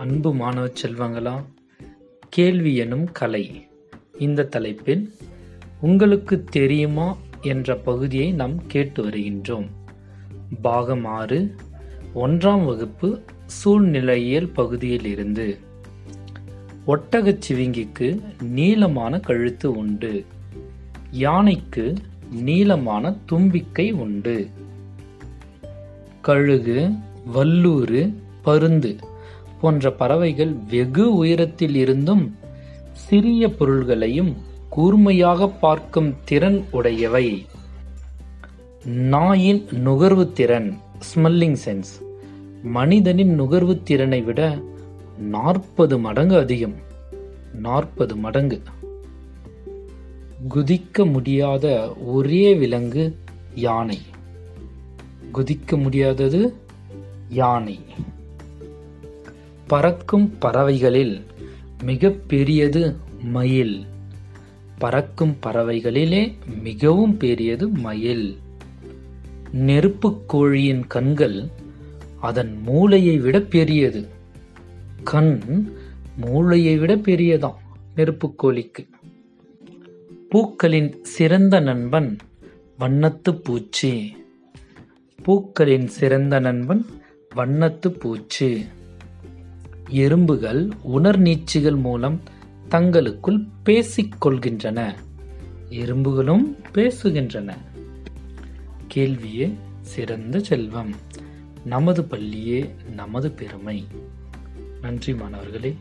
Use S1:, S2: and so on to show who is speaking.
S1: அன்பு மாணவ செல்வங்களா? கேள்வி எனும் கலை. இந்த தலைப்பில் உங்களுக்கு தெரியுமா என்ற பகுதியை நாம் கேட்டு வருகின்றோம். பாகம் ஆறு ஒன்றாம் வகுப்பு சூழ்நிலையியல் பகுதியில் இருந்து ஒட்டகச் சிவிங்கிக்கு நீளமான கழுத்து உண்டு. யானைக்கு நீளமான தும்பிக்கை உண்டு. கழுகு வல்லூறு பருந்து. போன்ற பறவைகள் வெகு உயரத்தில் இருந்தும் சிறிய பொருள்களையும் கூர்மையாக பார்க்கும் திறன் உடையவை. நாயின் நுகர்வு திறன் ஸ்மெல்லிங் சென்ஸ் மனிதனின் நுகர்வு திறனை விட நாற்பது மடங்கு அதிகம். நாற்பது மடங்கு. குதிக்க முடியாத ஒரே விலங்கு யானை. குதிக்க முடியாதது யானை. பறக்கும் பறவைகளில் மிக பெரியது மயில். பறக்கும் பறவைகளிலே மிகவும் பெரியது மயில். நெருப்புக் கோழியின் கண்கள் அதன் மூளையை விட பெரியது. கண் மூளையை விட பெரியதாம் நெருப்புக்கோழிக்கு பூக்களின் சிறந்த நண்பன் வண்ணத்து பூச்சி. பூக்களின் சிறந்த நண்பன் வண்ணத்து பூச்சி. எறும்புகள் உணர்நீட்சிகள் மூலம் தங்களுக்குள் பேசிக்கொள்கின்றன. எறும்புகளும் பேசுகின்றன. கேள்வியே சிறந்த செல்வம். நமது பள்ளியே நமது பெருமை. நன்றி மாணவர்களே.